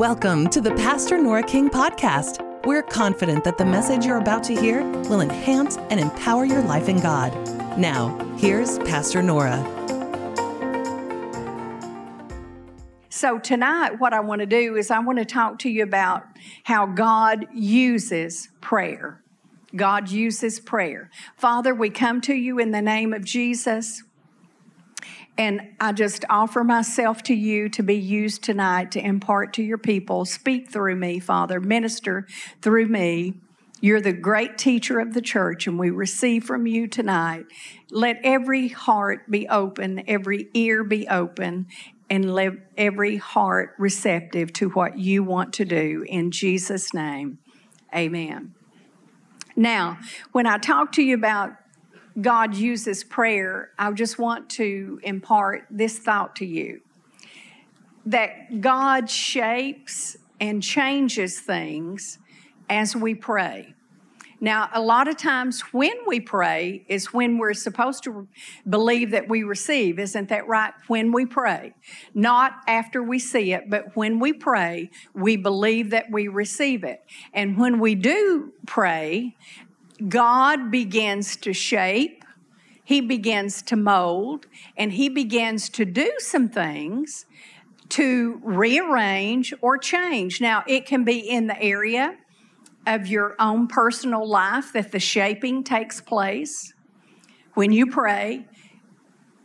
Welcome to the Pastor Nora King podcast. We're confident that the message you're about to hear will enhance and empower your life in God. Now, here's Pastor Nora. So, tonight, what I want to do is I want to talk to you about how God uses prayer. God uses prayer. Father, we come to you in the name of Jesus. And I just offer myself to you to be used tonight to impart to your people. Speak through me, Father. Minister through me. You're the great teacher of the church, and we receive from you tonight. Let every heart be open, every ear be open, and let every heart receptive to what you want to do. In Jesus' name, amen. Now, when I talk to you about God uses prayer, I just want to impart this thought to you that God shapes and changes things as we pray. Now, a lot of times when we pray is when we're supposed to believe that we receive. Isn't that right? When we pray. Not after we see it, but when we pray, we believe that we receive it. And when we do pray, God begins to shape, He begins to mold, and He begins to do some things to rearrange or change. Now, it can be in the area of your own personal life that the shaping takes place. When you pray,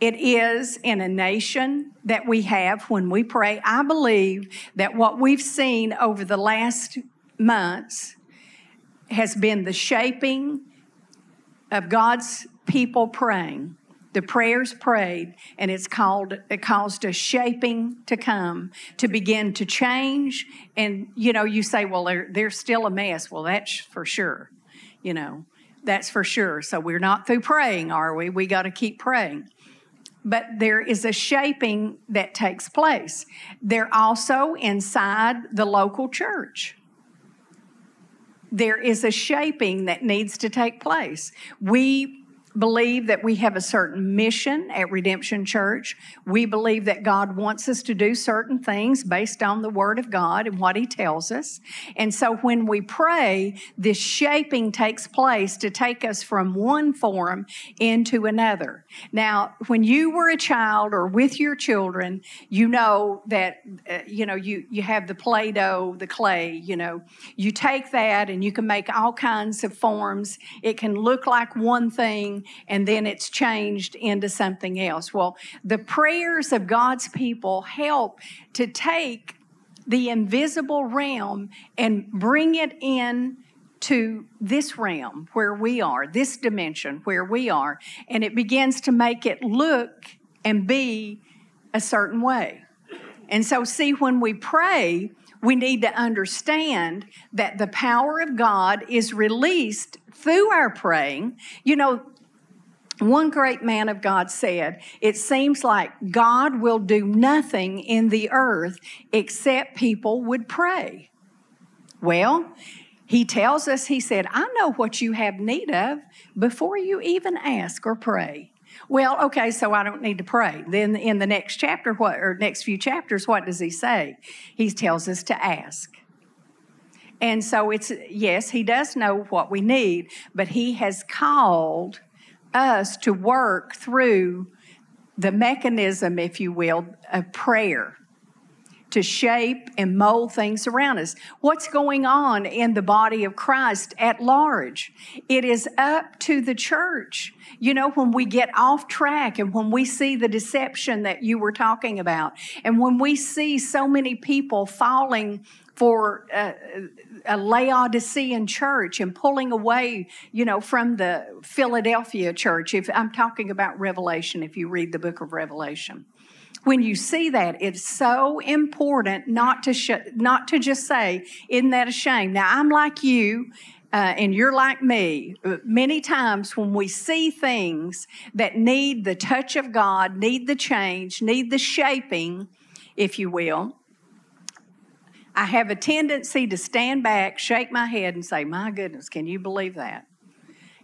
it is in a nation that we have when we pray. I believe that what we've seen over the last months has been the shaping of God's people praying. The prayers prayed, and it's called it caused a shaping to come to begin to change. And you know, you say, well, they're, they're still a mess. Well, that's for sure. You know, that's for sure. So we're not through praying, are we? We got to keep praying. But there is a shaping that takes place. They're also inside the local church there is a shaping that needs to take place. We believe that we have a certain mission at Redemption Church. We believe that God wants us to do certain things based on the Word of God and what He tells us. And so when we pray, this shaping takes place to take us from one form into another. Now, when you were a child or with your children, you know that, uh, you know, you, you have the Play Doh, the clay, you know, you take that and you can make all kinds of forms. It can look like one thing and then it's changed into something else. Well, the prayers of God's people help to take the invisible realm and bring it in to this realm where we are, this dimension where we are, and it begins to make it look and be a certain way. And so, see, when we pray, we need to understand that the power of God is released through our praying. You know, one great man of God said, It seems like God will do nothing in the earth except people would pray. Well, he tells us, He said, I know what you have need of before you even ask or pray. Well, okay, so I don't need to pray. Then in the next chapter, what or next few chapters, what does he say? He tells us to ask. And so it's yes, he does know what we need, but he has called us to work through the mechanism, if you will, of prayer to shape and mold things around us. What's going on in the body of Christ at large? It is up to the church. You know, when we get off track and when we see the deception that you were talking about, and when we see so many people falling for uh, a Laodicean church and pulling away, you know, from the Philadelphia church. If I'm talking about Revelation, if you read the book of Revelation, when you see that, it's so important not to sh- not to just say, "Isn't that a shame?" Now I'm like you. Uh, and you're like me. Many times when we see things that need the touch of God, need the change, need the shaping, if you will, I have a tendency to stand back, shake my head, and say, My goodness, can you believe that?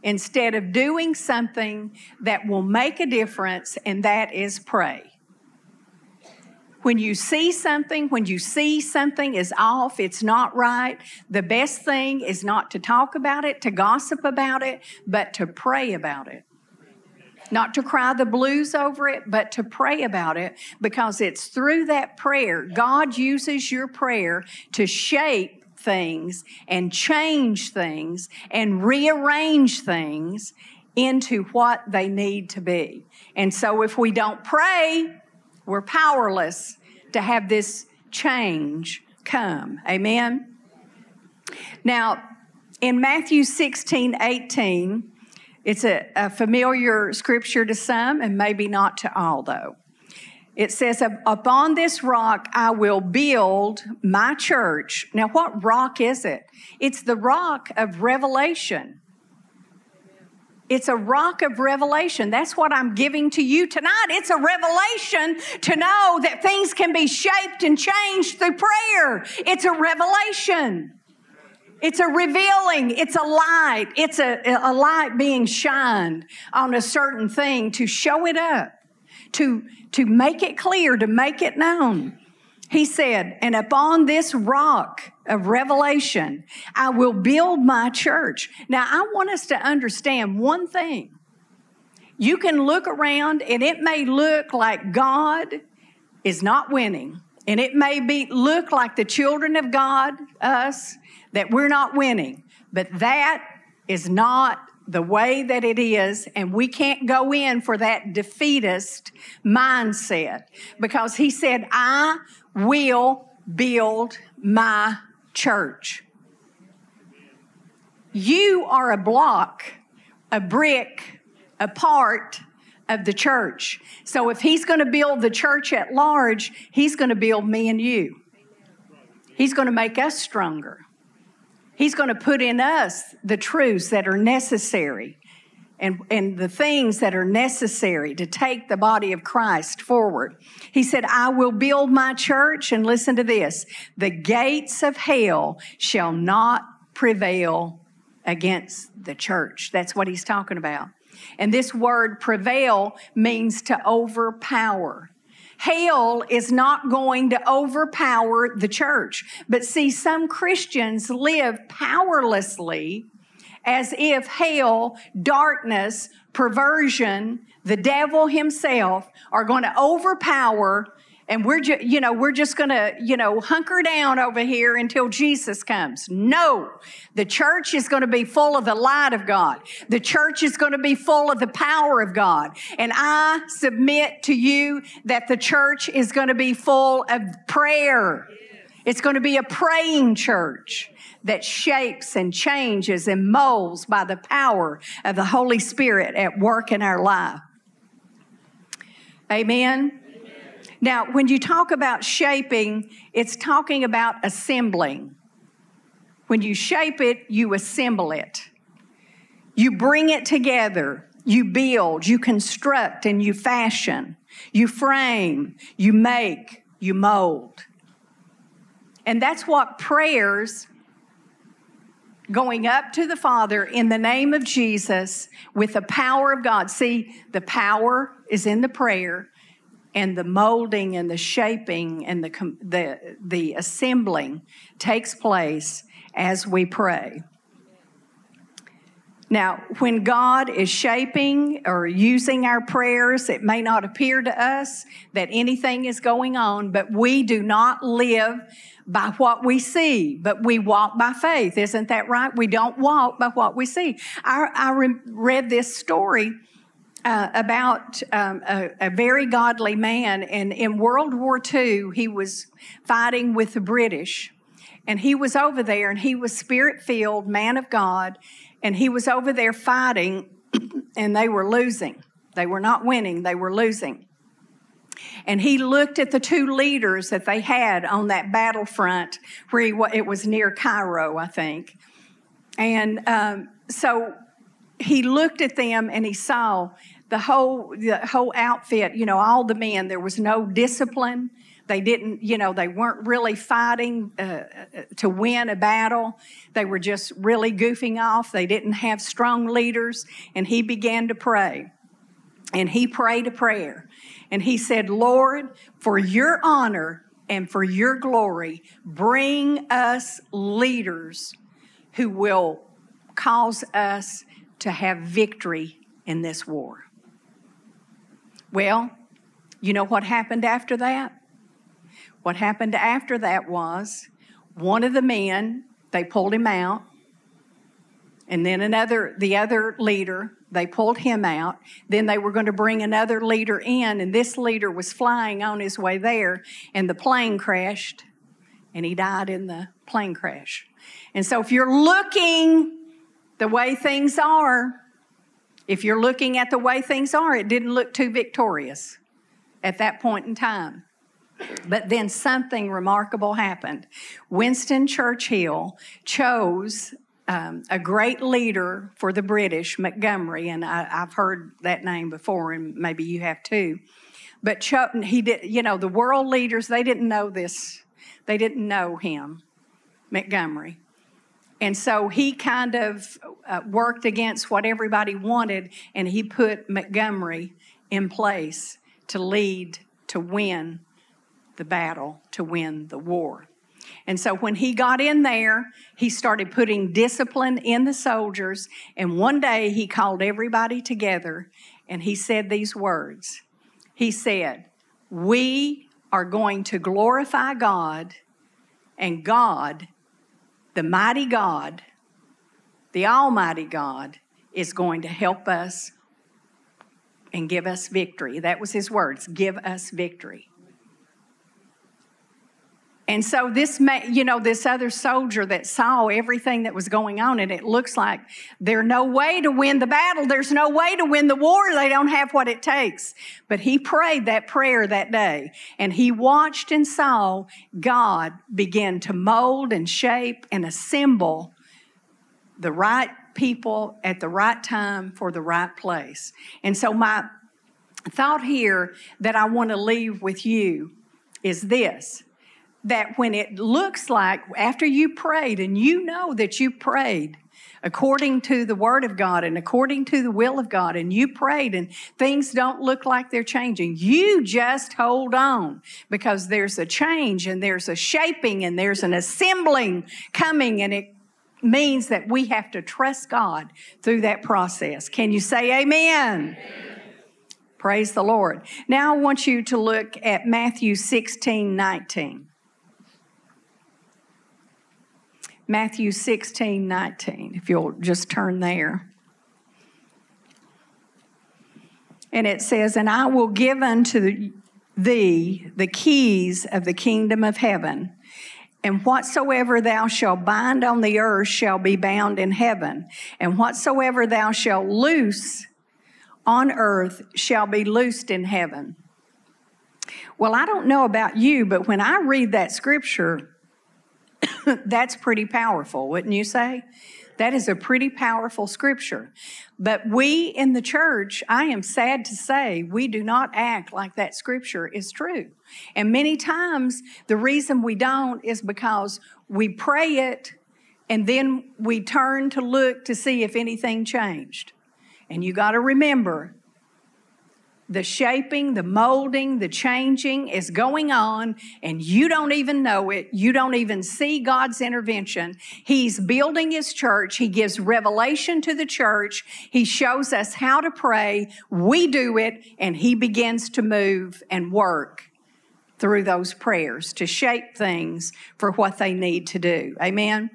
Instead of doing something that will make a difference, and that is pray. When you see something, when you see something is off, it's not right, the best thing is not to talk about it, to gossip about it, but to pray about it. Not to cry the blues over it, but to pray about it because it's through that prayer. God uses your prayer to shape things and change things and rearrange things into what they need to be. And so if we don't pray, we're powerless to have this change come. Amen? Now, in Matthew 16 18, it's a, a familiar scripture to some and maybe not to all, though. It says, Upon this rock I will build my church. Now, what rock is it? It's the rock of revelation. It's a rock of revelation. That's what I'm giving to you tonight. It's a revelation to know that things can be shaped and changed through prayer. It's a revelation. It's a revealing. It's a light. It's a, a light being shined on a certain thing to show it up, to, to make it clear, to make it known. He said, and upon this rock of revelation, I will build my church. Now, I want us to understand one thing. You can look around and it may look like God is not winning. And it may be look like the children of God, us, that we're not winning. But that is not the way that it is, and we can't go in for that defeatist mindset because he said, I will build my church. You are a block, a brick, a part of the church. So if he's going to build the church at large, he's going to build me and you. He's going to make us stronger. He's going to put in us the truths that are necessary and, and the things that are necessary to take the body of Christ forward. He said, I will build my church, and listen to this the gates of hell shall not prevail against the church. That's what he's talking about. And this word prevail means to overpower. Hell is not going to overpower the church. But see, some Christians live powerlessly as if hell, darkness, perversion, the devil himself are going to overpower and we're just you know we're just going to you know hunker down over here until jesus comes. No. The church is going to be full of the light of god. The church is going to be full of the power of god. And i submit to you that the church is going to be full of prayer. It's going to be a praying church that shapes and changes and molds by the power of the holy spirit at work in our life. Amen now, when you talk about shaping, it's talking about assembling. When you shape it, you assemble it. You bring it together. You build, you construct, and you fashion. You frame, you make, you mold. And that's what prayers going up to the Father in the name of Jesus with the power of God. See, the power is in the prayer, and the molding and the shaping and the, the, the assembling takes place as we pray. Now, when God is shaping or using our prayers, it may not appear to us that anything is going on, but we do not live by what we see, but we walk by faith. Isn't that right? We don't walk by what we see. I, I re- read this story uh, about um, a, a, very godly man. And in World War II, he was fighting with the British. And he was over there and he was spirit filled, man of God. And he was over there fighting and they were losing. They were not winning, they were losing. And he looked at the two leaders that they had on that battlefront where he, it was near Cairo, I think. And um, so he looked at them and he saw the whole the whole outfit you know all the men there was no discipline. They didn't you know they weren't really fighting uh, uh, to win a battle. They were just really goofing off. They didn't have strong leaders and he began to pray. And he prayed a prayer. And he said, Lord, for your honor and for your glory, bring us leaders who will cause us to have victory in this war. Well, you know what happened after that? What happened after that was one of the men, they pulled him out, and then another, the other leader, they pulled him out. Then they were going to bring another leader in, and this leader was flying on his way there, and the plane crashed, and he died in the plane crash. And so, if you're looking the way things are, if you're looking at the way things are, it didn't look too victorious at that point in time. But then something remarkable happened. Winston Churchill chose um, a great leader for the British, Montgomery, and I, have heard that name before, and maybe you have too. But Cho- he did, you know, the world leaders, they didn't know this. They didn't know him, Montgomery. And so he kind of uh, worked against what everybody wanted, and he put Montgomery in place to lead, to win the battle, to win the war. And so when he got in there, he started putting discipline in the soldiers. And one day he called everybody together and he said these words He said, We are going to glorify God, and God, the mighty God, the Almighty God, is going to help us and give us victory. That was his words give us victory. And so this, you know, this other soldier that saw everything that was going on, and it looks like there's no way to win the battle. There's no way to win the war. They don't have what it takes. But he prayed that prayer that day, and he watched and saw God begin to mold and shape and assemble the right people at the right time for the right place. And so my thought here that I want to leave with you is this that when it looks like after you prayed and you know that you prayed according to the word of God and according to the will of God and you prayed and things don't look like they're changing, you just hold on because there's a change and there's a shaping and there's an assembling coming and it means that we have to trust God through that process. Can you say amen? amen. Praise the Lord. Now I want you to look at Matthew 16 19. Matthew 16, 19, if you'll just turn there. And it says, And I will give unto thee the keys of the kingdom of heaven. And whatsoever thou shalt bind on the earth shall be bound in heaven. And whatsoever thou shalt loose on earth shall be loosed in heaven. Well, I don't know about you, but when I read that scripture, That's pretty powerful, wouldn't you say? That is a pretty powerful scripture. But we in the church, I am sad to say, we do not act like that scripture is true. And many times, the reason we don't is because we pray it and then we turn to look to see if anything changed. And you got to remember, the shaping, the molding, the changing is going on, and you don't even know it. You don't even see God's intervention. He's building His church. He gives revelation to the church. He shows us how to pray. We do it, and He begins to move and work through those prayers to shape things for what they need to do. Amen.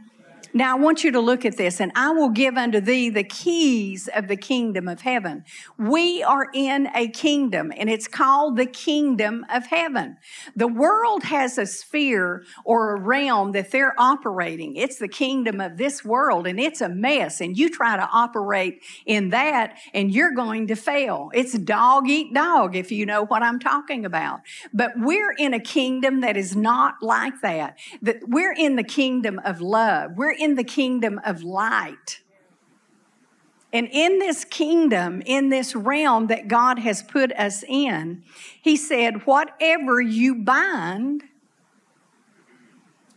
Now I want you to look at this, and I will give unto thee the keys of the kingdom of heaven. We are in a kingdom, and it's called the kingdom of heaven. The world has a sphere or a realm that they're operating. It's the kingdom of this world, and it's a mess, and you try to operate in that, and you're going to fail. It's dog eat dog, if you know what I'm talking about. But we're in a kingdom that is not like that. That we're in the kingdom of love. We're in the kingdom of light. And in this kingdom, in this realm that God has put us in, He said, whatever you bind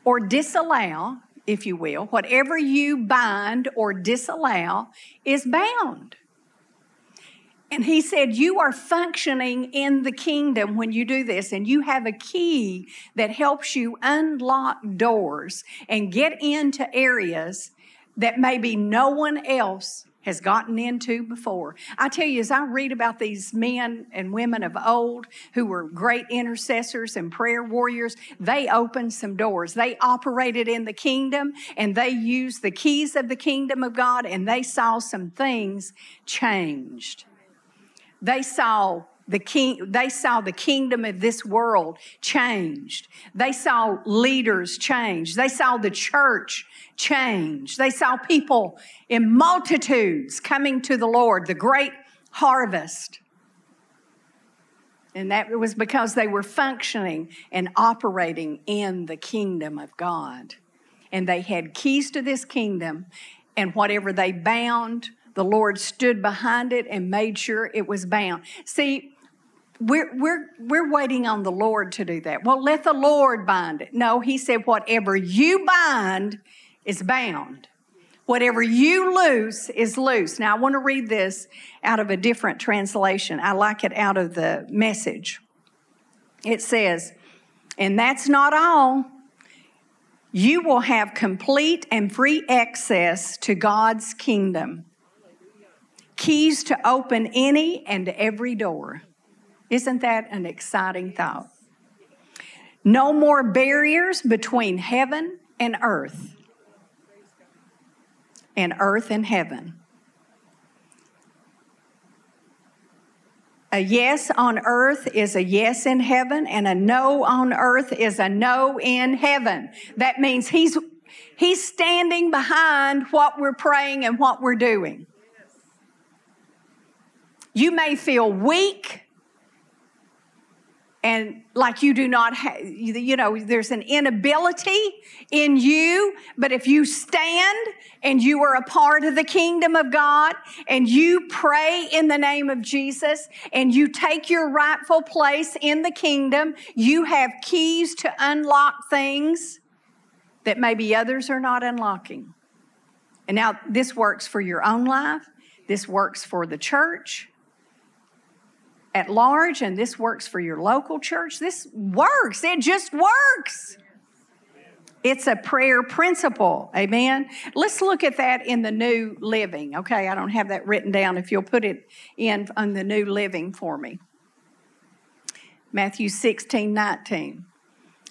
or disallow, if you will, whatever you bind or disallow is bound. And he said, You are functioning in the kingdom when you do this, and you have a key that helps you unlock doors and get into areas that maybe no one else has gotten into before. I tell you, as I read about these men and women of old who were great intercessors and prayer warriors, they opened some doors. They operated in the kingdom and they used the keys of the kingdom of God and they saw some things changed. They saw the king they saw the kingdom of this world changed. They saw leaders change. They saw the church change. They saw people in multitudes coming to the lord the great harvest. And that was because they were functioning and operating in the kingdom of god. And they had keys to this kingdom and whatever they bound the Lord stood behind it and made sure it was bound. See, we're, we're, we're waiting on the Lord to do that. Well, let the Lord bind it. No, He said, whatever you bind is bound. Whatever you loose is loose. Now, I want to read this out of a different translation. I like it out of the message. It says, and that's not all. You will have complete and free access to God's kingdom. Keys to open any and every door. Isn't that an exciting thought? No more barriers between heaven and earth, and earth and heaven. A yes on earth is a yes in heaven, and a no on earth is a no in heaven. That means he's, he's standing behind what we're praying and what we're doing. You may feel weak and like you do not have, you know, there's an inability in you. But if you stand and you are a part of the kingdom of God and you pray in the name of Jesus and you take your rightful place in the kingdom, you have keys to unlock things that maybe others are not unlocking. And now this works for your own life, this works for the church at large, and this works for your local church. This works, it just works. It's a prayer principle. Amen. Let's look at that in the New Living. Okay, I don't have that written down. If you'll put it in on the New Living for me. Matthew 16, 19.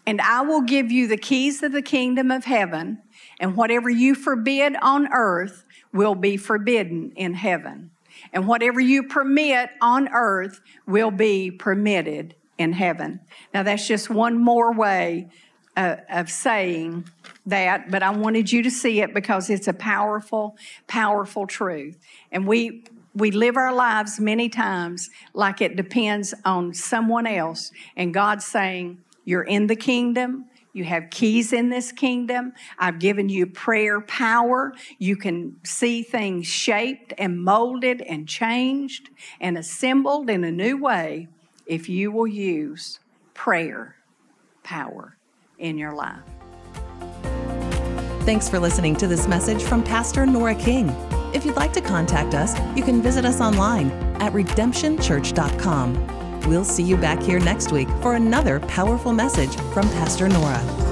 And I will give you the keys of the kingdom of heaven, and whatever you forbid on earth will be forbidden in heaven and whatever you permit on earth will be permitted in heaven. Now, that's just one more way uh, of saying that, but I wanted you to see it because it's a powerful, powerful truth. And we we live our lives many times like it depends on someone else, and God's saying, You're in the kingdom, you have keys in this kingdom. I've given you prayer power. You can see things shaped and molded and changed and assembled in a new way if you will use prayer power in your life. Thanks for listening to this message from Pastor Nora King. If you'd like to contact us, you can visit us online at redemptionchurch.com. We'll see you back here next week for another powerful message from Pastor Nora.